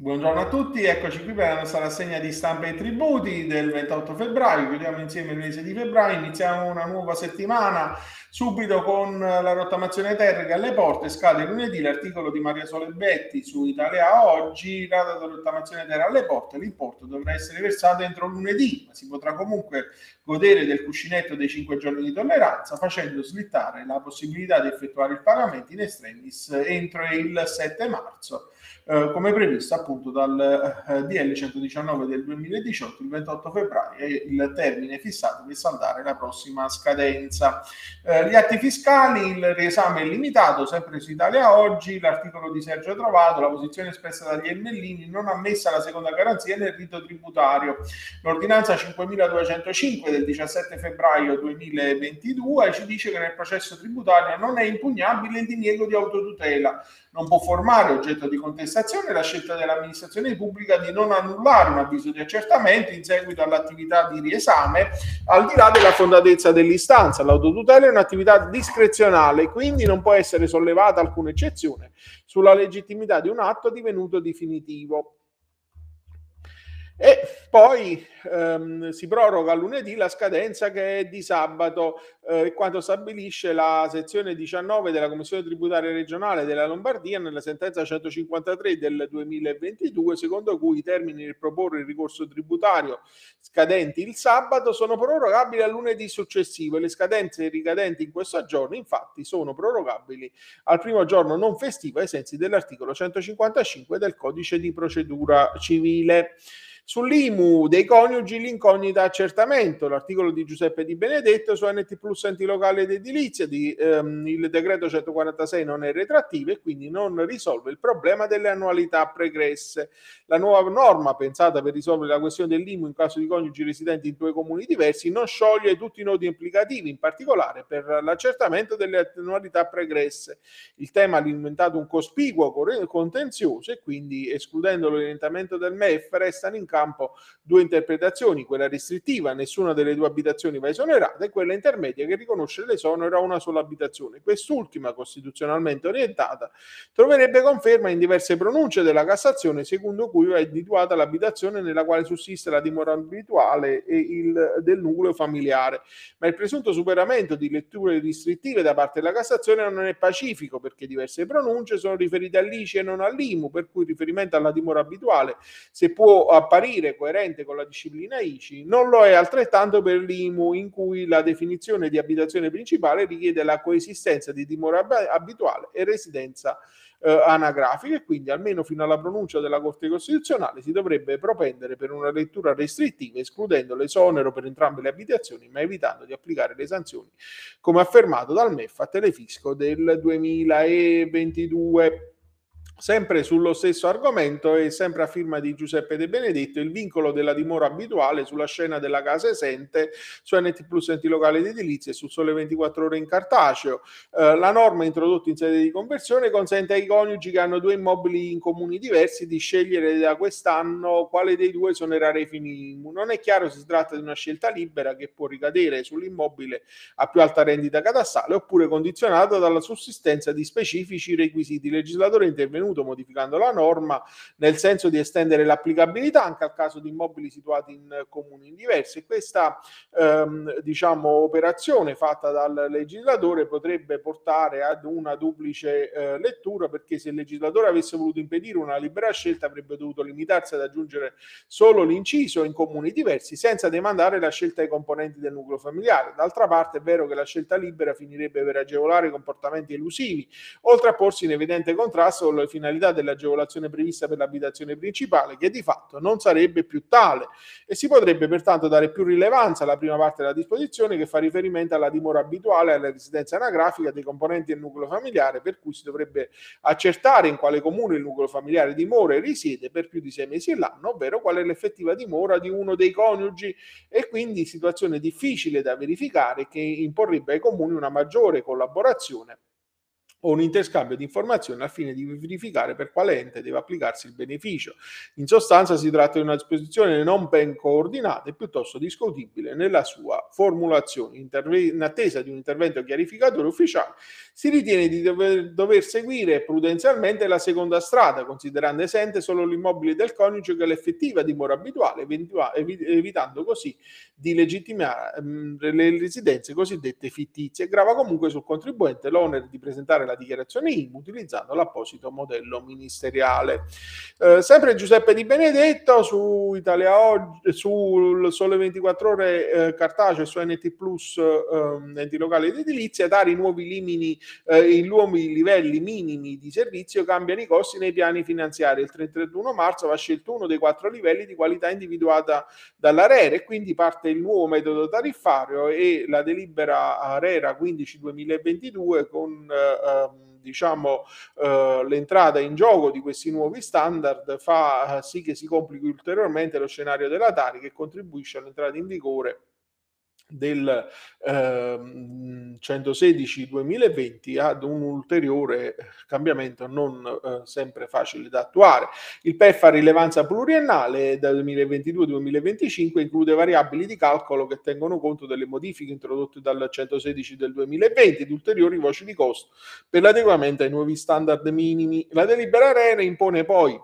Buongiorno a tutti, eccoci qui per la nostra rassegna di stampa e tributi del 28 febbraio. Chiudiamo insieme il mese di febbraio, iniziamo una nuova settimana subito con la rottamazione terra alle porte. Scade lunedì l'articolo di Maria Sole Betti su Italia Oggi, data di rottamazione terra alle porte. L'importo dovrà essere versato entro lunedì, ma si potrà comunque godere del cuscinetto dei 5 giorni di tolleranza, facendo slittare la possibilità di effettuare il pagamento in extremis entro il 7 marzo. Eh, come previsto appunto dal eh, DL 119 del 2018, il 28 febbraio è il termine fissato per saldare la prossima scadenza. Eh, gli atti fiscali, il riesame è limitato, sempre su Italia Oggi, l'articolo di Sergio Trovato, la posizione espressa dagli Ennellini non ammessa la seconda garanzia nel rito tributario. L'ordinanza 5205 del 17 febbraio 2022 ci dice che nel processo tributario non è impugnabile il diniego di autotutela, non può formare oggetto di contestazione la scelta dell'amministrazione pubblica di non annullare un avviso di accertamento in seguito all'attività di riesame, al di là della fondatezza dell'istanza. L'autotutela è un'attività discrezionale, quindi non può essere sollevata alcuna eccezione sulla legittimità di un atto divenuto definitivo. E poi ehm, si proroga lunedì la scadenza che è di sabato, eh, quanto stabilisce la sezione 19 della Commissione tributaria regionale della Lombardia nella sentenza 153 del 2022, secondo cui i termini per proporre il ricorso tributario scadenti il sabato sono prorogabili al lunedì successivo e le scadenze ricadenti in questo giorno infatti sono prorogabili al primo giorno non festivo ai sensi dell'articolo 155 del codice di procedura civile. Sull'IMU dei coniugi l'incognita accertamento, l'articolo di Giuseppe Di Benedetto su NT Plus enti locali ed edilizia, di, ehm, il decreto 146 non è retrattivo e quindi non risolve il problema delle annualità pregresse. La nuova norma pensata per risolvere la questione dell'IMU in caso di coniugi residenti in due comuni diversi non scioglie tutti i nodi implicativi, in particolare per l'accertamento delle annualità pregresse. Il tema ha alimentato un cospicuo contenzioso e quindi escludendo l'orientamento del MEF restano in campo due interpretazioni, quella restrittiva, nessuna delle due abitazioni va esonerata, e quella intermedia che riconosce l'esonero a una sola abitazione. Quest'ultima, costituzionalmente orientata, troverebbe conferma in diverse pronunce della Cassazione, secondo cui è individuata l'abitazione nella quale sussiste la dimora abituale e il, del nucleo familiare. Ma il presunto superamento di letture restrittive da parte della Cassazione non è pacifico, perché diverse pronunce sono riferite all'ICI e non all'IMU, per cui riferimento alla dimora abituale, se può apparire apparire coerente con la disciplina ICI, non lo è altrettanto per l'IMU, in cui la definizione di abitazione principale richiede la coesistenza di dimora abituale e residenza eh, anagrafica e quindi almeno fino alla pronuncia della Corte Costituzionale si dovrebbe propendere per una lettura restrittiva escludendo l'esonero per entrambe le abitazioni ma evitando di applicare le sanzioni come affermato dal MEF a Telefisco del 2022. Sempre sullo stesso argomento e sempre a firma di Giuseppe De Benedetto, il vincolo della dimora abituale sulla scena della casa esente su NT Plus enti locali ed edilizie e sul sole 24 ore in cartaceo. Eh, la norma introdotta in sede di conversione consente ai coniugi che hanno due immobili in comuni diversi di scegliere da quest'anno quale dei due esonerare i fini. Non è chiaro se si tratta di una scelta libera che può ricadere sull'immobile a più alta rendita catastale oppure condizionata dalla sussistenza di specifici requisiti. Il legislatore intervenuto intervenuto modificando la norma nel senso di estendere l'applicabilità anche al caso di immobili situati in comuni diversi. Questa ehm, diciamo, operazione fatta dal legislatore potrebbe portare ad una duplice eh, lettura perché se il legislatore avesse voluto impedire una libera scelta avrebbe dovuto limitarsi ad aggiungere solo l'inciso in comuni diversi senza demandare la scelta ai componenti del nucleo familiare. D'altra parte è vero che la scelta libera finirebbe per agevolare comportamenti elusivi, oltre a porsi in evidente contrasto con le finalità dell'agevolazione prevista per l'abitazione principale, che di fatto non sarebbe più tale. E si potrebbe pertanto dare più rilevanza alla prima parte della disposizione che fa riferimento alla dimora abituale e alla residenza anagrafica dei componenti del nucleo familiare, per cui si dovrebbe accertare in quale comune il nucleo familiare dimora e risiede per più di sei mesi all'anno, ovvero qual è l'effettiva dimora di uno dei coniugi. E quindi situazione difficile da verificare che imporrebbe ai comuni una maggiore collaborazione o un interscambio di informazioni al fine di verificare per quale ente deve applicarsi il beneficio. In sostanza si tratta di una disposizione non ben coordinata e piuttosto discutibile nella sua formulazione. In attesa di un intervento chiarificatore ufficiale, si ritiene di dover, dover seguire prudenzialmente la seconda strada, considerando esente solo l'immobile del coniuge che l'effettiva dimora abituale, evitando così di legittimare mh, le residenze cosiddette fittizie. Grava comunque sul contribuente l'onere di presentare la dichiarazione IMU utilizzando l'apposito modello ministeriale. Eh, sempre Giuseppe Di Benedetto su Italia Oggi, sul Sole 24 Ore eh, cartaceo su NT Plus eh, enti locali ed edilizia, dare i nuovi, limini, eh, i nuovi livelli minimi di servizio cambiano i costi nei piani finanziari. Il 31 marzo va scelto uno dei quattro livelli di qualità individuata dalla RERE e quindi parte il nuovo metodo tariffario e la delibera ARERA 15-2022 con eh, diciamo, eh, l'entrata in gioco di questi nuovi standard fa eh, sì che si complichi ulteriormente lo scenario della Tari che contribuisce all'entrata in vigore del eh, 116-2020 ad un ulteriore cambiamento non eh, sempre facile da attuare. Il PEF ha rilevanza pluriennale dal 2022-2025 include variabili di calcolo che tengono conto delle modifiche introdotte dal 116 del 2020 ed ulteriori voci di costo per l'adeguamento ai nuovi standard minimi. La delibera Arena impone poi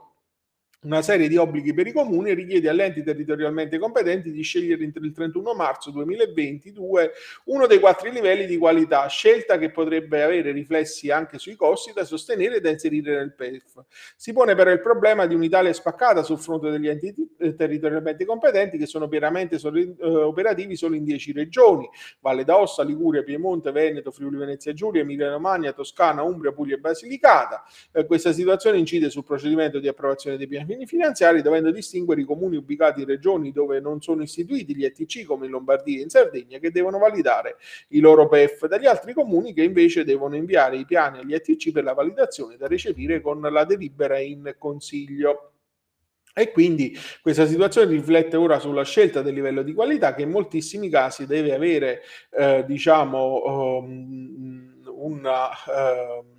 una serie di obblighi per i comuni e richiede agli enti territorialmente competenti di scegliere entro il 31 marzo 2022 uno dei quattro livelli di qualità, scelta che potrebbe avere riflessi anche sui costi da sostenere e da inserire nel PEF. Si pone però il problema di un'Italia spaccata sul fronte degli enti eh, territorialmente competenti che sono pienamente eh, operativi solo in 10 regioni, Valle d'Aosta, Liguria, Piemonte, Veneto, Friuli Venezia Giulia, Emilia Romagna, Toscana, Umbria, Puglia e Basilicata. Eh, questa situazione incide sul procedimento di approvazione dei piani termini finanziari, dovendo distinguere i comuni ubicati in regioni dove non sono istituiti gli ETC come in Lombardia e in Sardegna che devono validare i loro PEF dagli altri comuni che invece devono inviare i piani agli ETC per la validazione da recepire con la delibera in consiglio. E quindi questa situazione riflette ora sulla scelta del livello di qualità che in moltissimi casi deve avere, eh, diciamo, um, una uh,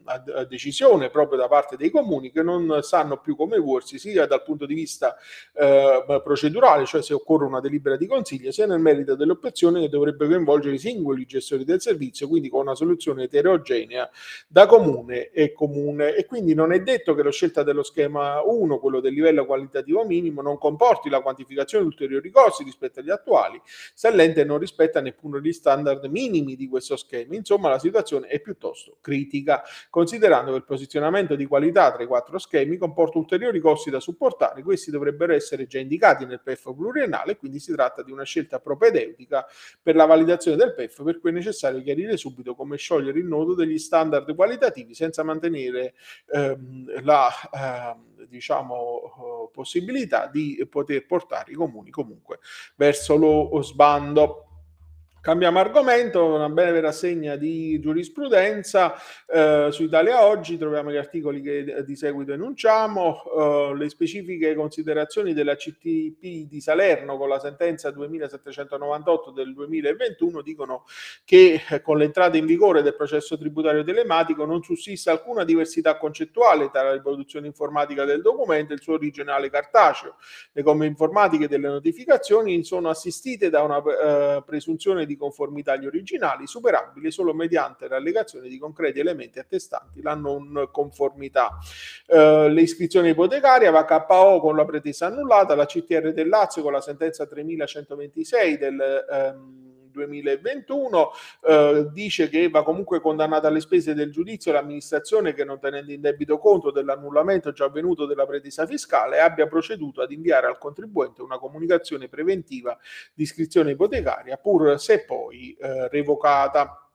decisione proprio da parte dei comuni che non sanno più come muoversi sia dal punto di vista uh, procedurale, cioè se occorre una delibera di consiglio, sia nel merito delle opzioni che dovrebbe coinvolgere i singoli gestori del servizio, quindi con una soluzione eterogenea da comune e comune. E quindi non è detto che la scelta dello schema 1, quello del livello qualitativo minimo, non comporti la quantificazione di ulteriori costi rispetto agli attuali, se l'ente non rispetta neppure gli standard minimi di questo schema. Insomma, la situazione è piuttosto critica, considerando che il posizionamento di qualità tra i quattro schemi comporta ulteriori costi da supportare. Questi dovrebbero essere già indicati nel PEF pluriennale, quindi si tratta di una scelta propedeutica per la validazione del PEF, per cui è necessario chiarire subito come sciogliere il nodo degli standard qualitativi senza mantenere ehm, la eh, diciamo, possibilità di poter portare i comuni comunque verso lo sbando. Cambiamo argomento, una breve rassegna di giurisprudenza eh, su Italia Oggi, troviamo gli articoli che di seguito enunciamo, eh, le specifiche considerazioni della CTP di Salerno con la sentenza 2798 del 2021 dicono che eh, con l'entrata in vigore del processo tributario telematico non sussiste alcuna diversità concettuale tra la riproduzione informatica del documento e il suo originale cartaceo. Le gomme informatiche delle notificazioni sono assistite da una eh, presunzione di conformità agli originali, superabili solo mediante l'allegazione di concreti elementi attestanti la non conformità. Eh, le iscrizioni ipotecarie, va KO con la pretesa annullata, la CTR del Lazio con la sentenza 3126 del ehm, 2021 eh, dice che va comunque condannata alle spese del giudizio l'amministrazione che non tenendo in debito conto dell'annullamento già avvenuto della pretesa fiscale abbia proceduto ad inviare al contribuente una comunicazione preventiva di iscrizione ipotecaria pur se poi eh, revocata.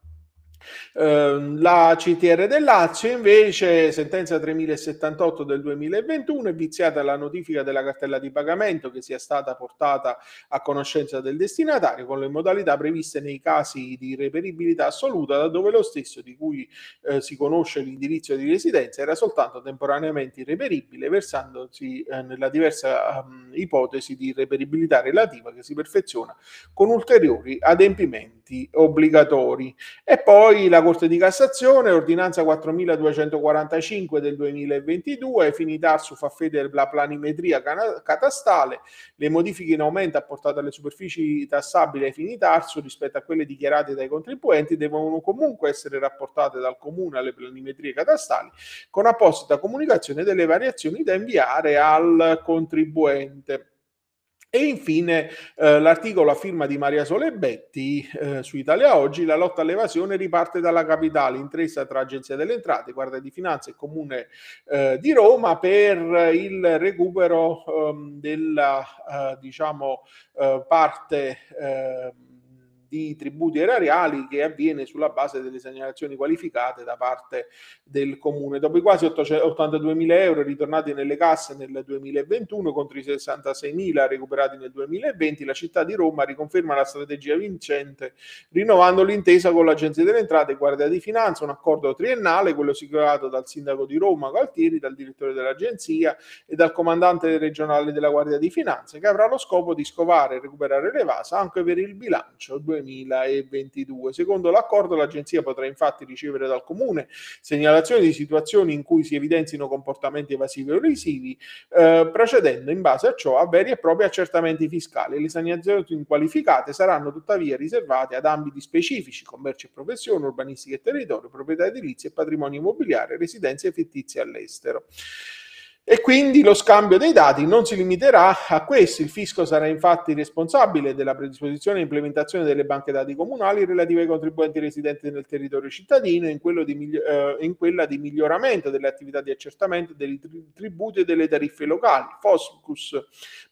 Ehm, la CTR del Lazio invece, sentenza 3078 del 2021, è viziata la notifica della cartella di pagamento che sia stata portata a conoscenza del destinatario con le modalità previste nei casi di reperibilità assoluta, da dove lo stesso di cui eh, si conosce l'indirizzo di residenza era soltanto temporaneamente irreperibile, versandosi eh, nella diversa um, ipotesi di reperibilità relativa che si perfeziona con ulteriori adempimenti obbligatori. E poi Poi la Corte di Cassazione, ordinanza 4245 del 2022, Finitarsu fa fede della planimetria catastale, le modifiche in aumento apportate alle superfici tassabili ai Finitarsu rispetto a quelle dichiarate dai contribuenti devono comunque essere rapportate dal Comune alle planimetrie catastali con apposita comunicazione delle variazioni da inviare al contribuente. E infine eh, l'articolo a firma di Maria Solebetti eh, su Italia Oggi, la lotta all'evasione riparte dalla capitale, intesa tra Agenzia delle Entrate, Guardia di Finanza e Comune eh, di Roma per il recupero ehm, della eh, diciamo, eh, parte ehm, di tributi erariali che avviene sulla base delle segnalazioni qualificate da parte del comune. Dopo i quasi 82 mila euro ritornati nelle casse nel 2021 contro i 66 mila recuperati nel 2020, la città di Roma riconferma la strategia vincente rinnovando l'intesa con l'Agenzia delle Entrate e Guardia di Finanza, un accordo triennale, quello siglato dal sindaco di Roma Galtieri, dal direttore dell'agenzia e dal comandante regionale della Guardia di Finanza, che avrà lo scopo di scovare e recuperare l'evasa anche per il bilancio 2020. 2022. Secondo l'accordo l'Agenzia potrà infatti ricevere dal Comune segnalazioni di situazioni in cui si evidenzino comportamenti evasivi o lesivi, eh, procedendo in base a ciò a veri e propri accertamenti fiscali. Le segnalazioni qualificate saranno tuttavia riservate ad ambiti specifici, commercio e professione, urbanistica e territorio, proprietà edilizia e patrimonio immobiliare, residenze fittizie all'estero. E quindi lo scambio dei dati non si limiterà a questo. Il fisco sarà infatti responsabile della predisposizione e implementazione delle banche dati comunali relative ai contribuenti residenti nel territorio cittadino in, di, eh, in quella di miglioramento delle attività di accertamento dei tributi e delle tariffe locali, Foscus.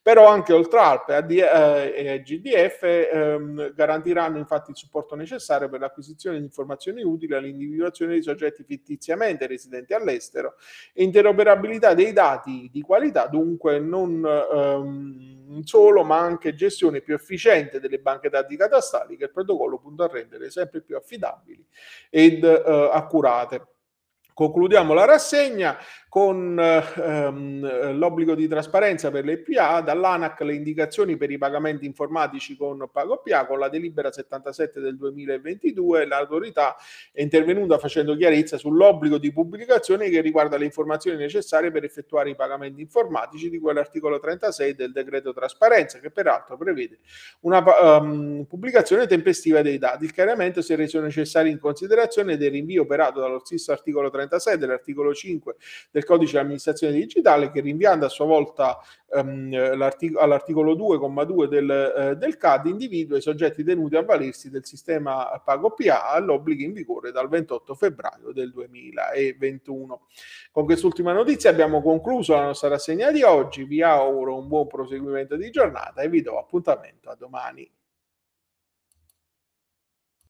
Però anche Oltralp eh, e GDF ehm, garantiranno infatti il supporto necessario per l'acquisizione di informazioni utili all'individuazione dei soggetti fittiziamente residenti all'estero e interoperabilità dei dati dati di qualità, dunque non ehm, solo ma anche gestione più efficiente delle banche dati catastali che il protocollo punta a rendere sempre più affidabili ed eh, accurate. Concludiamo la rassegna con ehm, l'obbligo di trasparenza per le PA, dall'ANAC le indicazioni per i pagamenti informatici con PagoPA, con la delibera 77 del 2022 l'autorità è intervenuta facendo chiarezza sull'obbligo di pubblicazione che riguarda le informazioni necessarie per effettuare i pagamenti informatici di quell'articolo 36 del decreto trasparenza che peraltro prevede una um, pubblicazione tempestiva dei dati. Il chiarimento si è reso necessario in considerazione del rinvio operato dallo stesso articolo 36 36 dell'articolo 5 del codice dell'amministrazione digitale che rinviando a sua volta ehm, all'articolo 2,2 del, eh, del CAD individua i soggetti tenuti a valersi del sistema Pago PA all'obbligo in vigore dal 28 febbraio del 2021. Con quest'ultima notizia abbiamo concluso la nostra rassegna di oggi, vi auguro un buon proseguimento di giornata e vi do appuntamento a domani.